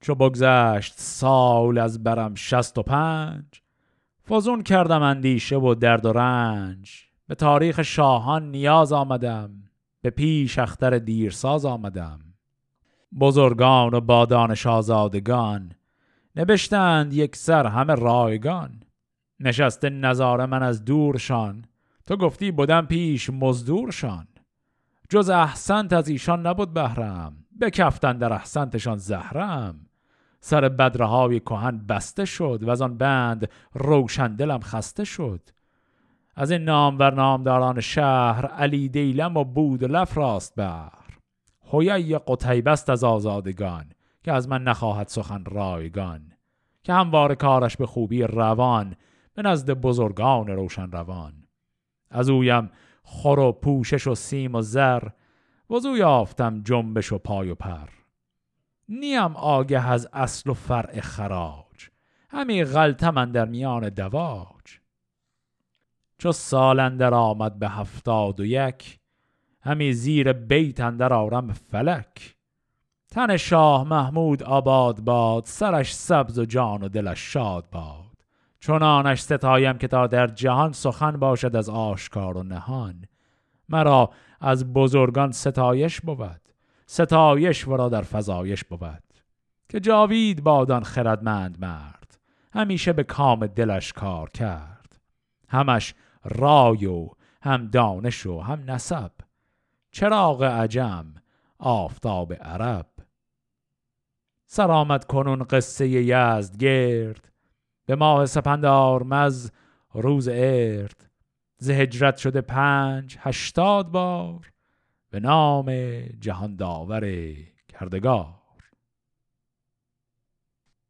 چو بگذشت سال از برم شست و پنج فزون کردم اندیشه و درد و رنج. به تاریخ شاهان نیاز آمدم به پیش اختر دیرساز آمدم. بزرگان و بادان شازادگان نبشتند یک سر همه رایگان. نشست نظاره من از دورشان تو گفتی بودم پیش مزدورشان. جز احسنت از ایشان نبود بهرم بکفتن در احسنتشان زهرم. سر بدرهای کهن بسته شد و از آن بند روشن دلم خسته شد. از این نام و نامداران شهر علی دیلم و بود لف راست بر. هویه قطیبست از آزادگان که از من نخواهد سخن رایگان که هموار کارش به خوبی روان به نزد بزرگان روشن روان. از اویم خور و پوشش و سیم و زر وزو یافتم جنبش و پای و پر. نیم آگه از اصل و فرع خراج. همی غلطه من در میان دواج. چو سالندر آمد به هفتاد و یک همی زیر بیت اندر آرم فلک. تن شاه محمود آباد باد سرش سبز و جان و دلش شاد باد. چنانش ستایم که تا در جهان سخن باشد از آشکار و نهان. مرا از بزرگان ستایش بود. ستایش ورا در فضایش بود که جاوید بادان خردمند مرد همیشه به کام دلش کار کرد. همش رای و هم دانش و هم نسب چراغ عجم آفتاب عرب. سرآمد کنون قصه یزد گرد به ماه سپندار مز روز ارد. ز هجرت شده پنج هشتاد بار به نام جهان داور کردگار.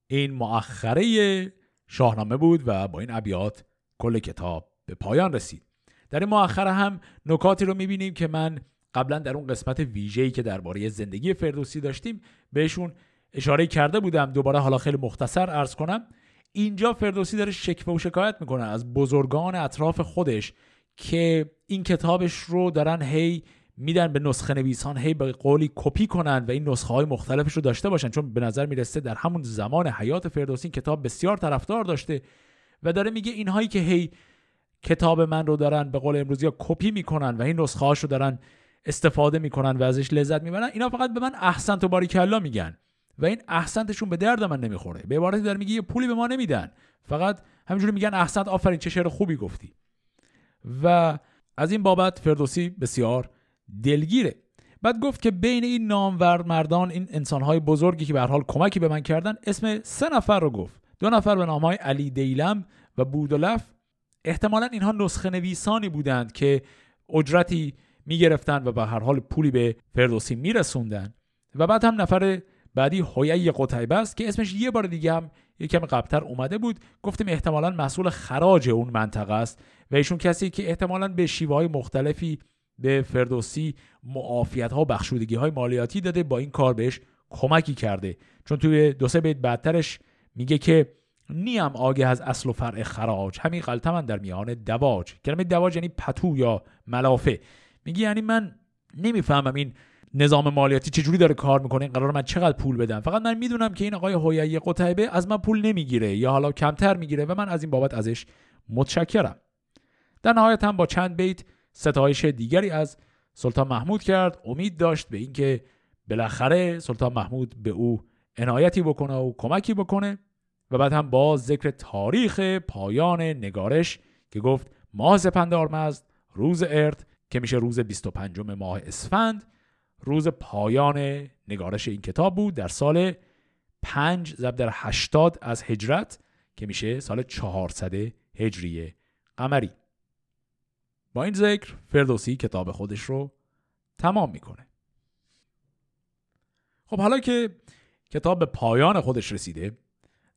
این مؤخره شاهنامه بود و با این ابیات کل کتاب به پایان رسید. در این مؤخره هم نکاتی رو می‌بینیم که من قبلا در اون قسمت ویژه‌ای که درباره زندگی فردوسی داشتیم بهشون اشاره کرده بودم. دوباره حالا خیلی مختصر ارز کنم. اینجا فردوسی داره شکوه و شکایت می‌کنه از بزرگان اطراف خودش که این کتابش رو دارن هی میدن به نسخه نویسان. هی به قولی کپی کنن و این نسخه های مختلفش رو داشته باشن. چون به نظر می‌رسه در همون زمان حیات فردوسی کتاب بسیار طرفدار داشته و داره میگه اینهایی که هی کتاب من رو دارن به قول امروزی ها کپی می‌کنن و این نسخه رو دارن استفاده می‌کنن و ازش لذت می‌برن اینا فقط به من احسنت و باریکلا میگن و این احسنتشون به درد من نمی‌خوره. به عبارتی داره میگه یه پولی به ما نمیدن. فقط همینجوری میگن احسنت آفرین چه شعر خوبی گفتی. و از این بابت فردوسی بسیار دلگیره. بعد گفت که بین این نامور مردان این انسانهای بزرگی که به حال کمکی به من کردن اسم سه نفر رو گفت. دو نفر به نامهای علی دیلم و بودلف احتمالا اینها نسخه نویسانی بودند که اجرتی می‌گرفتند و به هر حال پولی به فردوسی میرسوندن و بعد هم نفر بعدی هویه قتیبه است که اسمش یه بار دیگه هم یکم قبلتر اومده بود. گفتیم احتمالا مسئول خراج اون منطقه است و ایشون کسی که احتمالا به شیوه های مختلفی به فردوسی معافیت ها بخشودگی های مالیاتی داده. با این کار بهش کمکی کرده. چون توی دو سه بیت بعدترش میگه که نیم آگه از اصل و فرع خراج. همین غلطه من در میان دواج. کلمه دواج یعنی پتو یا ملافه. میگه یعنی من نمی‌فهمم این نظام مالیاتی چجوری داره کار می‌کنه. این قرار من چقدر پول بدم؟ فقط من می‌دونم که این آقای هویایی قتیبه از من پول نمی‌گیره یا حالا کمتر می‌گیره و من از این بابت ازش متشکرم. در نهایت هم با چند بیت ستایش دیگری از سلطان محمود کرد. امید داشت به اینکه بالاخره سلطان محمود به او عنایتی بکنه و کمکی بکنه و بعد هم با ذکر تاریخ پایان نگارش که گفت ماه سپندارمزد روز ارد که میشه روز 25 ماه اسفند روز پایان نگارش این کتاب بود در سال 5 ضرب در 80 از هجرت که میشه سال 400 هجری قمری. این ذکر فردوسی کتاب خودش رو تمام می‌کنه. خب حالا که کتاب به پایان خودش رسیده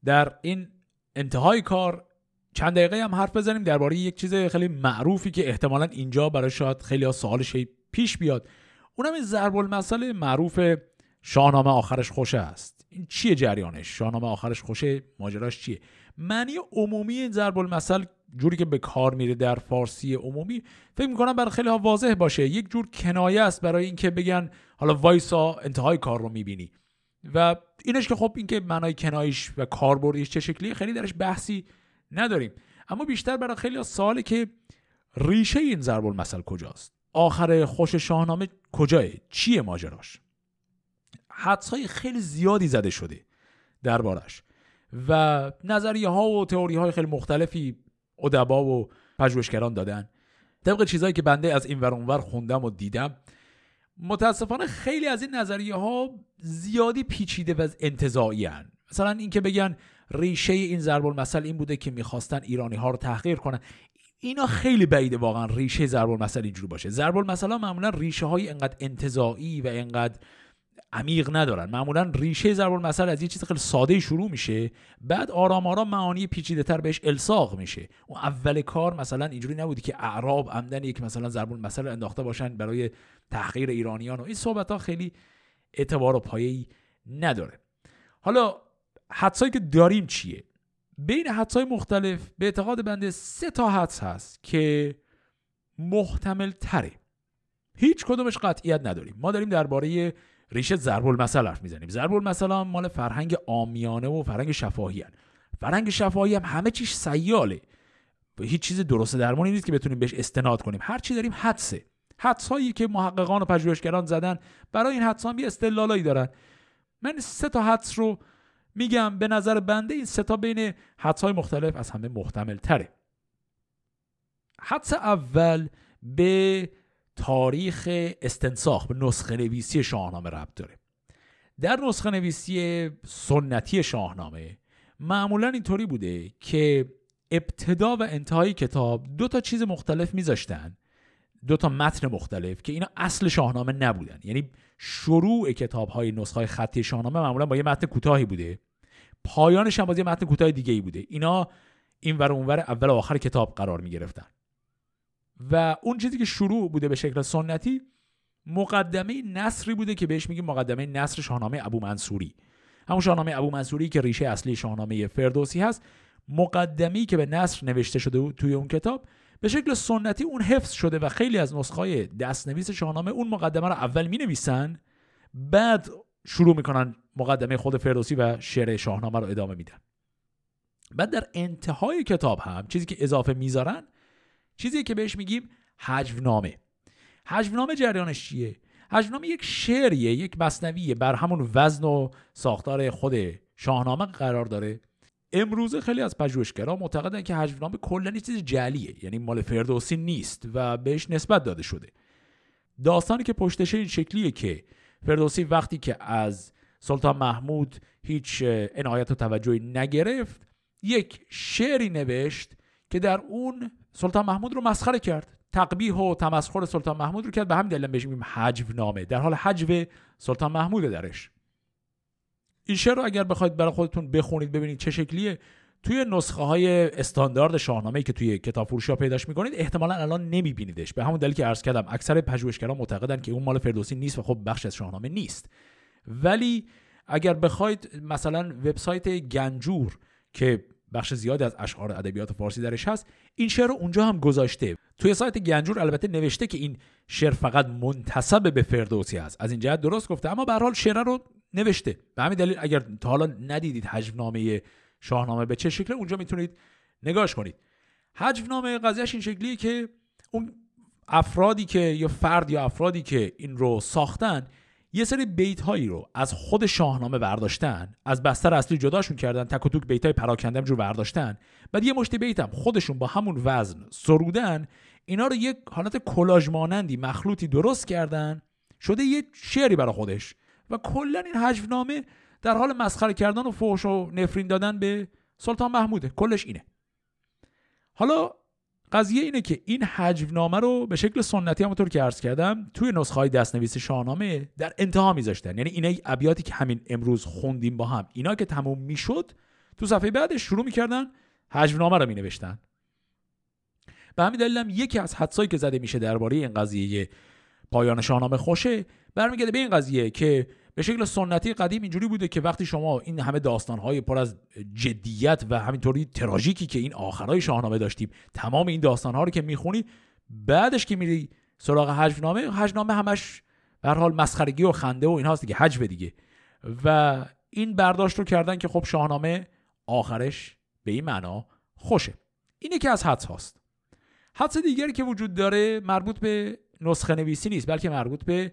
در این انتهای کار چند دقیقه هم حرف بزنیم درباره یک چیز خیلی معروفی که احتمالا اینجا برای شاید خیلی سوالش پیش بیاد. اونم این ضرب المثل معروف شاهنامه آخرش خوشه است. این چیه جریانش؟ شاهنامه آخرش خوشه ماجراش چیه؟ معنی عمومی این ضرب المثل جوری که به کار میره در فارسی عمومی فکر می‌کنم برای خیلی ها واضح باشه. یک جور کنایه است برای اینکه بگن حالا وایسا انتهای کار رو می‌بینی. و اینش که خب اینکه معنای کنایش و کاربردیش چه شکلیه خیلی درش بحثی نداریم. اما بیشتر برای خیلی سواله که ریشه این ضرب المثل کجاست؟ آخر خوش شاهنامه کجاه چیه ماجراش؟ حدسهای خیلی زیادی زده شده دربارش. و نظریه ها و تئوری های خیلی مختلفی ادبا و پژوهشگران دادن. طبق چیزهایی که بنده از این ور اونور خوندم و دیدم متاسفانه خیلی از این نظریه ها زیادی پیچیده و انتظایی هن. مثلا اینکه بگن ریشه این ضرب المثل این بوده که می‌خواستن ایرانی ها رو تحقیر کنن. اینا خیلی بعیده واقعا ریشه ضرب المثل اینجوری باشه. ضرب المثل ها معمولا ریشه های انقدر انتزاعی و انقدر عمیق ندارن. معمولا ریشه ضرب المثل از یه چیز خیلی ساده شروع میشه بعد آرام آرام معانی پیچیده تر بهش الساق میشه. اون اول کار مثلا اینجوری نبودی که اعراب عمدن یک مثلا ضرب المثل انداخته باشن برای تحقیر ایرانیان و این صحبت ها خیلی اعتبار و پایه‌ای نداره. حالا حدسایی که داریم چیه؟ بین حدسای مختلف به اعتقاد بنده سه تا حدس هست که محتمل تره هیچ کدومش قطعیت نداریم. ما داریم درباره ریشه ضرب المثل حرف می‌زنیم. ضرب المثل هم مال فرهنگ آمیانه و فرهنگ شفاهی هن. فرهنگ شفاهی هم همه چیش سیاله. هیچ چیز درست درمانی نیست که بتونیم بهش استناد کنیم. هر چی داریم حدسه. حدس هایی که محققان و پژوهشگران زدن برای این حدس هم یه استدلالایی دارن. من سه تا حدس رو میگم. به نظر بنده این سه تا بین حدس های مختلف از همه محتمل تره حدس اول به تاریخ استنساخ به نسخه نویسی شاهنامه ربط داره. در نسخه نویسی سنتی شاهنامه معمولا اینطوری بوده که ابتدا و انتهای کتاب دو تا چیز مختلف میذاشتن دو تا متن مختلف که اینا اصل شاهنامه نبودن. یعنی شروع کتاب های نسخه خطی شاهنامه معمولا با یه متن کوتاهی بوده. پایانش هم با یه متن کوتاه دیگه ای بوده. اینا این ور اونور اول و آخر کتاب قرار می گرفتن و اون چیزی که شروع بوده به شکل سنتی مقدمه نصری بوده که بهش میگیم مقدمه نصر شاهنامه ابو منصوری. همون شاهنامه ابو منصوری که ریشه اصلی شاهنامه فردوسی هست مقدمی که به نصر نوشته شده توی اون کتاب به شکل سنتی اون حفظ شده و خیلی از نسخهای دستنویس شاهنامه اون مقدمه رو اول می نویسن بعد شروع می‌کنن مقدمه خود فردوسی و شعر شاهنامه رو ادامه میدن. بعد در انتهای کتاب هم چیزی که اضافه می‌ذارن چیزی که بهش میگیم حجونامه. حجونامه جریانش چیه؟ حجونامه یک شعریه یک مصنویه بر همون وزن و ساختار خود شاهنامه قرار داره. امروزه خیلی از پژوهشگران معتقدن که حجونامه کلا چیز جلیه یعنی مال فردوسی نیست و بهش نسبت داده شده. داستانی که پشتشه این شکلیه که فردوسی وقتی که از سلطان محمود هیچ عنایت و توجهی نگرفت یک شعری نوشت که در اون سلطان محمود رو مسخره کرد. تقبیح و تمسخر سلطان محمود رو کرد. به همین دلیل بهش میگیم حجو نامه. در حال حجو سلطان محمود درش. این شعر رو اگر بخواید برای خودتون بخونید ببینید چه شکلیه. توی نسخه های استاندارد شاهنامه که توی کتاب فروش ها پیداش می‌کنید احتمالا الان نمیبینیدش. به همون دلیل که عرض کردم اکثر پژوهشگران معتقدن که اون مال فردوسی نیست و خب بخش از شاهنامه نیست. ولی اگر بخواید مثلا وبسایت گنجور که بخش زیادی از اشعار ادبیات فارسی درش هست. این شعر رو اونجا هم گذاشته. توی سایت گنجور البته نوشته که این شعر فقط منتسب به فردوسی است. از این جهت درست گفته. اما به حال شعر رو نوشته. به همین دلیل اگر تا حالا ندیدید حجمنامه شاهنامه به چه شکل اونجا می‌تونید نگاش کنید. حجمنامه قضیهش این شکلیه که اون افرادی که یا فرد یا افرادی که این رو ساختن یه سری بیت هایی رو از خود شاهنامه برداشتن از بستر اصلی جداشون کردن تک و توک بیت های پراکنده جو برداشتن بعد یه مشتی بیت هم خودشون با همون وزن سرودن اینا رو یک حالت کلاژ مانندی مخلوطی درست کردن شده یه شعری برای خودش. و کلا این حجونامه در حال مسخره کردن و فحش و نفرین دادن به سلطان محموده. کلش اینه. حالا قضیه اینه که این حجونامه رو به شکل سنتی همونطور که عرض کردم توی نسخه های دستنویس شاهنامه در انتها میذاشتن. یعنی اینا ابیاتی که همین امروز خوندیم با هم. اینا که تموم می‌شد تو صفحه بعدش شروع می‌کردن حجونامه رو مینوشتن. به همین دلیل هم یکی از حدسایی که زده میشه درباره این قضیه پایان شاهنامه خوشه برمیگرده به این قضیه که به شکل سنتی قدیم اینجوری بوده که وقتی شما این همه داستانهای پر از جدیت و همینطوری تراژیکی که این آخرای شاهنامه داشتیم تمام این داستانها رو که می‌خونی بعدش که میری سراغ حجنامه حجنامه همش به حال مسخرگی و خنده و اینهاست دیگه حجب دیگه. و این برداشت رو کردن که خب شاهنامه آخرش به این معنا خوشه. اینه که از حدس هاست. حدس دیگری که وجود داره مربوط به نسخه نویسی نیست بلکه مربوط به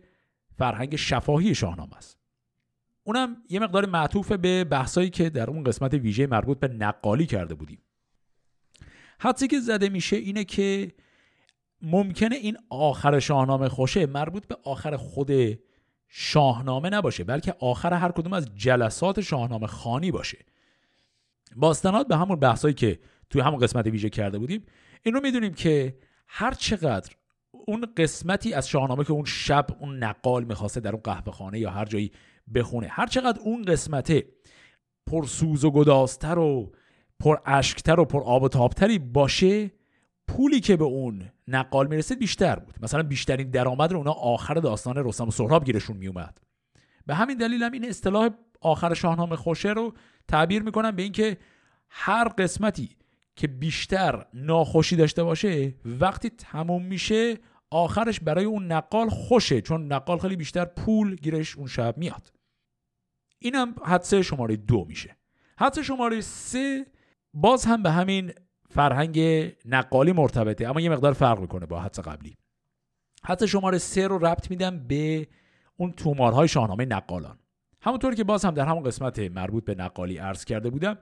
فرهنگ شفاهی شاهنامه است. اونم یه مقدار معطوف به بحثایی که در اون قسمت ویژه مربوط به نقالی کرده بودیم. حدسی که زده میشه اینه که ممکنه این آخر شاهنامه خوشه مربوط به آخر خود شاهنامه نباشه بلکه آخر هر کدوم از جلسات شاهنامه خانی باشه. با استناد به همون بحثایی که توی همون قسمت ویژه کرده بودیم این رو می‌دونیم که هر چقدر اون قسمتی از شاهنامه که اون شب اون نقال می‌خواسته در اون قهوه خانه یا هر جایی بخونه. هر چقدر اون قسمته پر سوز و گداستر و پر اشکتر و پر آب و تابتری باشه پولی که به اون نقال می‌رسه بیشتر بود. مثلا بیشترین درآمد رو اونا آخر داستان رستم و سهراب گیرشون میومد به همین دلیل هم این اصطلاح آخر شاهنامه خوشه رو تعبیر می‌کنم به اینکه هر قسمتی که بیشتر ناخوشی داشته باشه وقتی تموم میشه آخرش برای اون نقال خوشه. چون نقال خیلی بیشتر پول گیرش اون شب میاد. اینم حدس شماره دو میشه. حدس شماره سه باز هم به همین فرهنگ نقالی مرتبطه اما یه مقدار فرق می‌کنه با حدس قبلی. حدس شماره سه رو ربط میدم به اون تومارهای شاهنامه نقالان. همونطور که باز هم در همون قسمت مربوط به نقالی عرض کرده بودم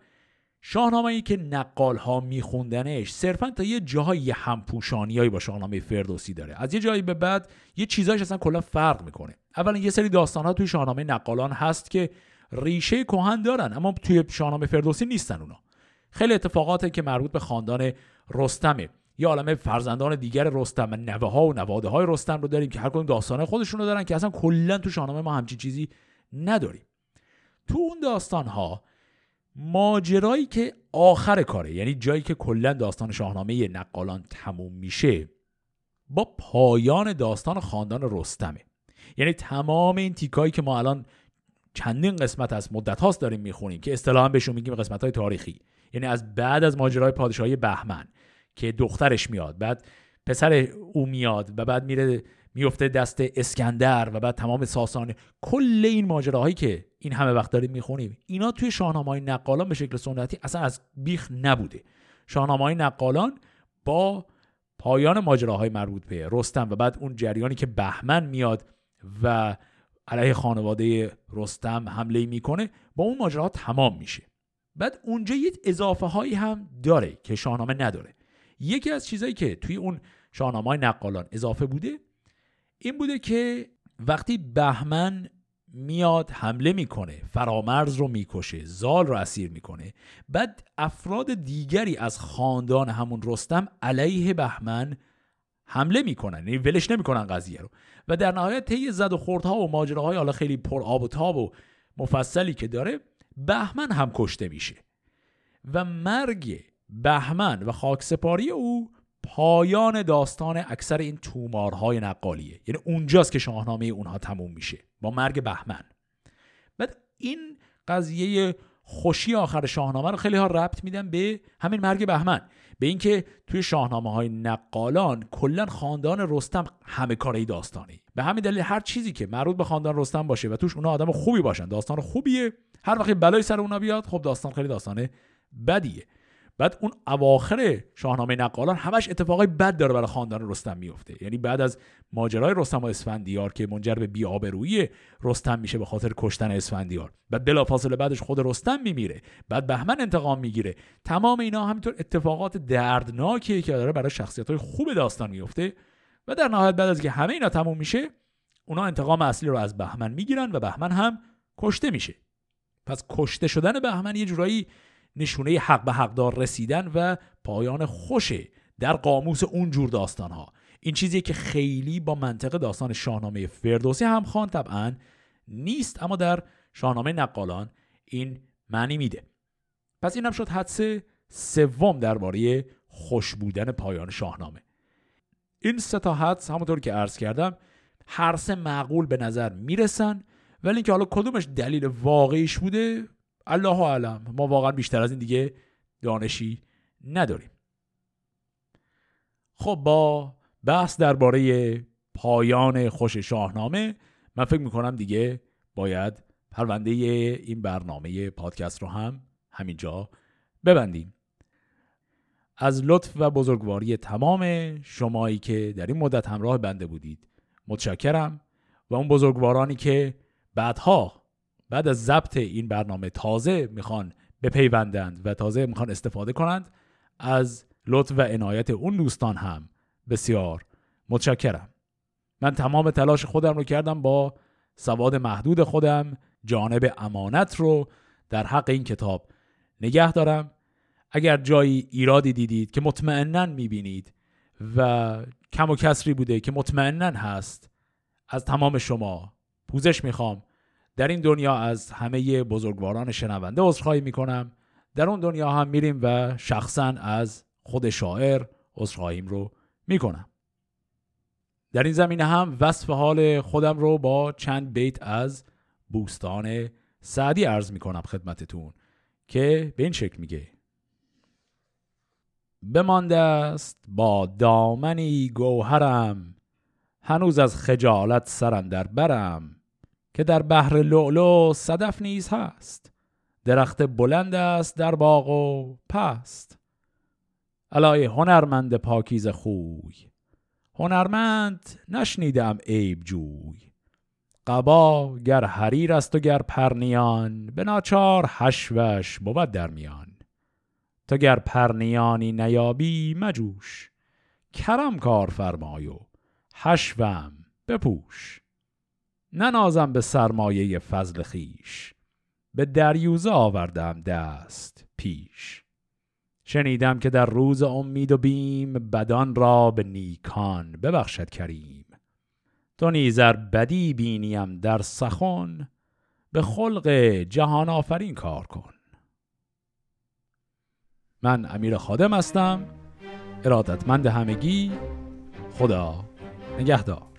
شاهنامه ای که نقال ها میخوندنش صرفا تا یه جایی همپوشانیایی با شاهنامه فردوسی داره. از یه جایی به بعد یه چیزایش اصلا کلا فرق می‌کنه. اولا یه سری داستان ها توی شاهنامه نقالان هست که ریشه کهن دارن اما توی شاهنامه فردوسی نیستن اونا. خیلی اتفاقاته که مربوط به خاندان رستمه. یا عالمه فرزندان دیگر رستم نوه ها و نواده های رستم رو داریم که هر کدوم داستان خودشون رو دارن که اصلا کلا تو شاهنامه ما همچین چیزی نداریم. تو اون داستان ها ماجرایی که آخر کاره یعنی جایی که کلا داستان شاهنامه نقالان تموم میشه با پایان داستان خاندان رستمه. یعنی تمام این تیکایی که ما الان چندین قسمت از مدت هاست داریم می‌خونیم که اصطلاحا بهشون میگیم قسمت های تاریخی. یعنی از بعد از ماجرای پادشاهی بهمن که دخترش میاد بعد پسر او میاد و بعد میره میفته دست اسکندر و بعد تمام ساسانه کل این ماجراهایی که این همه وقت داریم می‌خونیم اینا توی شاهنامه های نقالان به شکل سنتی اصلا از بیخ نبوده. شاهنامه های نقالان با پایان ماجراهای مربوط به رستم و بعد اون جریانی که بهمن میاد و علیه خانواده رستم حمله می‌کنه. با اون ماجراها تمام میشه. بعد اونجا یه اضافه هایی هم داره که شاهنامه نداره. یکی از چیزایی که توی اون شاهنامه های نقالان اضافه بوده این بوده که وقتی بهمن میاد حمله می‌کنه فرامرز رو می‌کشه زال رو اسیر می‌کنه بعد افراد دیگری از خاندان همون رستم علیه بهمن حمله می‌کنن. یعنی ولش نمی‌کنن قضیه رو. و در نهایت طی زد و خوردها و ماجراهای حالا خیلی پر آب و تاب و مفصلی که داره بهمن هم کشته میشه. و مرگ بهمن و خاکسپاری او پایان داستان اکثر این تومارهای نقالیه. یعنی اونجاست که شاهنامه اونها تموم میشه با مرگ بهمن. بعد این قضیه خوشی آخر شاهنامه رو خیلی ها ربط میدن به همین مرگ بهمن. به اینکه توی شاهنامه های نقالان کلا خاندان رستم همه کاری داستانی. به همین دلیل هر چیزی که مربوط به خاندان رستم باشه و توش اونا آدم خوبی باشن داستان خوبیه. هر وقت بلای سر اونا بیاد خب داستان خیلی داستان بدیه. بعد اون اواخر شاهنامه نقالان همش اتفاقای بد داره برای خاندان رستم میفته. یعنی بعد از ماجرای رستم و اسفندیار که منجر به بی‌آبرویی رستم میشه به خاطر کشتن اسفندیار. بعد بلافاصله بعدش خود رستم میمیره. بعد بهمن انتقام می‌گیره. تمام اینا همینطور اتفاقات دردناکیه که داره برای شخصیت های خوب داستان میفته و در نهایت بعد از که همه اینا تموم میشه اونا انتقام اصلی رو از بهمن می‌گیرن و بهمن هم کشته میشه. پس کشته شدن بهمن یه جورایی نشونه حق به حقدار رسیدن و پایان خوشه در قاموس اون جور داستان ها این چیزیه که خیلی با منطق داستان شاهنامه فردوسی هم خان طبعا نیست اما در شاهنامه نقالان این معنی میده. پس اینم شد حدس سوم درباره خوش بودن پایان شاهنامه. این سه تا حدس همونطور که عرض کردم هر سه معقول به نظر می‌رسن ولی اینکه حالا کدومش دلیل واقعیش بوده الله اعلم. ما واقعا بیشتر از این دیگه دانشی نداریم. خب با بحث درباره پایان خوش شاهنامه من فکر می‌کنم دیگه باید پرونده این برنامه پادکست رو هم همینجا ببندیم. از لطف و بزرگواری تمام شمایی که در این مدت همراه بنده بودید متشکرم. و اون بزرگوارانی که بعدها بعد از ضبط این برنامه تازه می‌خوان بپیوندند و تازه می‌خوان استفاده کنند از لطف و عنایت اون دوستان هم بسیار متشکرم. من تمام تلاش خودم رو کردم با سواد محدود خودم جانب امانت رو در حق این کتاب نگه دارم. اگر جایی ایرادی دیدید که مطمئنا می‌بینید و کم و کسری بوده که مطمئنا هست از تمام شما پوزش می‌خوام. در این دنیا از همه بزرگواران شنونده عذرخواهی می‌کنم. در اون دنیا هم میریم و شخصا از خود شاعر عذرخواهیم رو می‌کنم. در این زمینه هم وصف حال خودم رو با چند بیت از بوستان سعدی عرض می‌کنم خدمتتون که به این شکل میگه. بمانده است با دامنی گوهرم هنوز از خجالت سرم در برم. که در بحر لولو صدف نیز هست. درخت بلند است در باغ و پست. علای هنرمند پاکیز خوی. هنرمند نشنیدم عیب جوی. قبا گر حریر است و گر پرنیان به ناچار حشوش بود در میان. تو گر پرنیانی نیابی مجوش. کرم کار فرمای و حشوم بپوش. ننازم به سرمایه فضل خیش. به دریوزه آوردم دست پیش. شنیدم که در روز امید و بیم بدان را به نیکان ببخشد کریم. تو نیزر بدی بینیم در سخن به خلق جهان آفرین کار کن. من امیر خادم هستم ارادتمند همگی خدا نگهدار.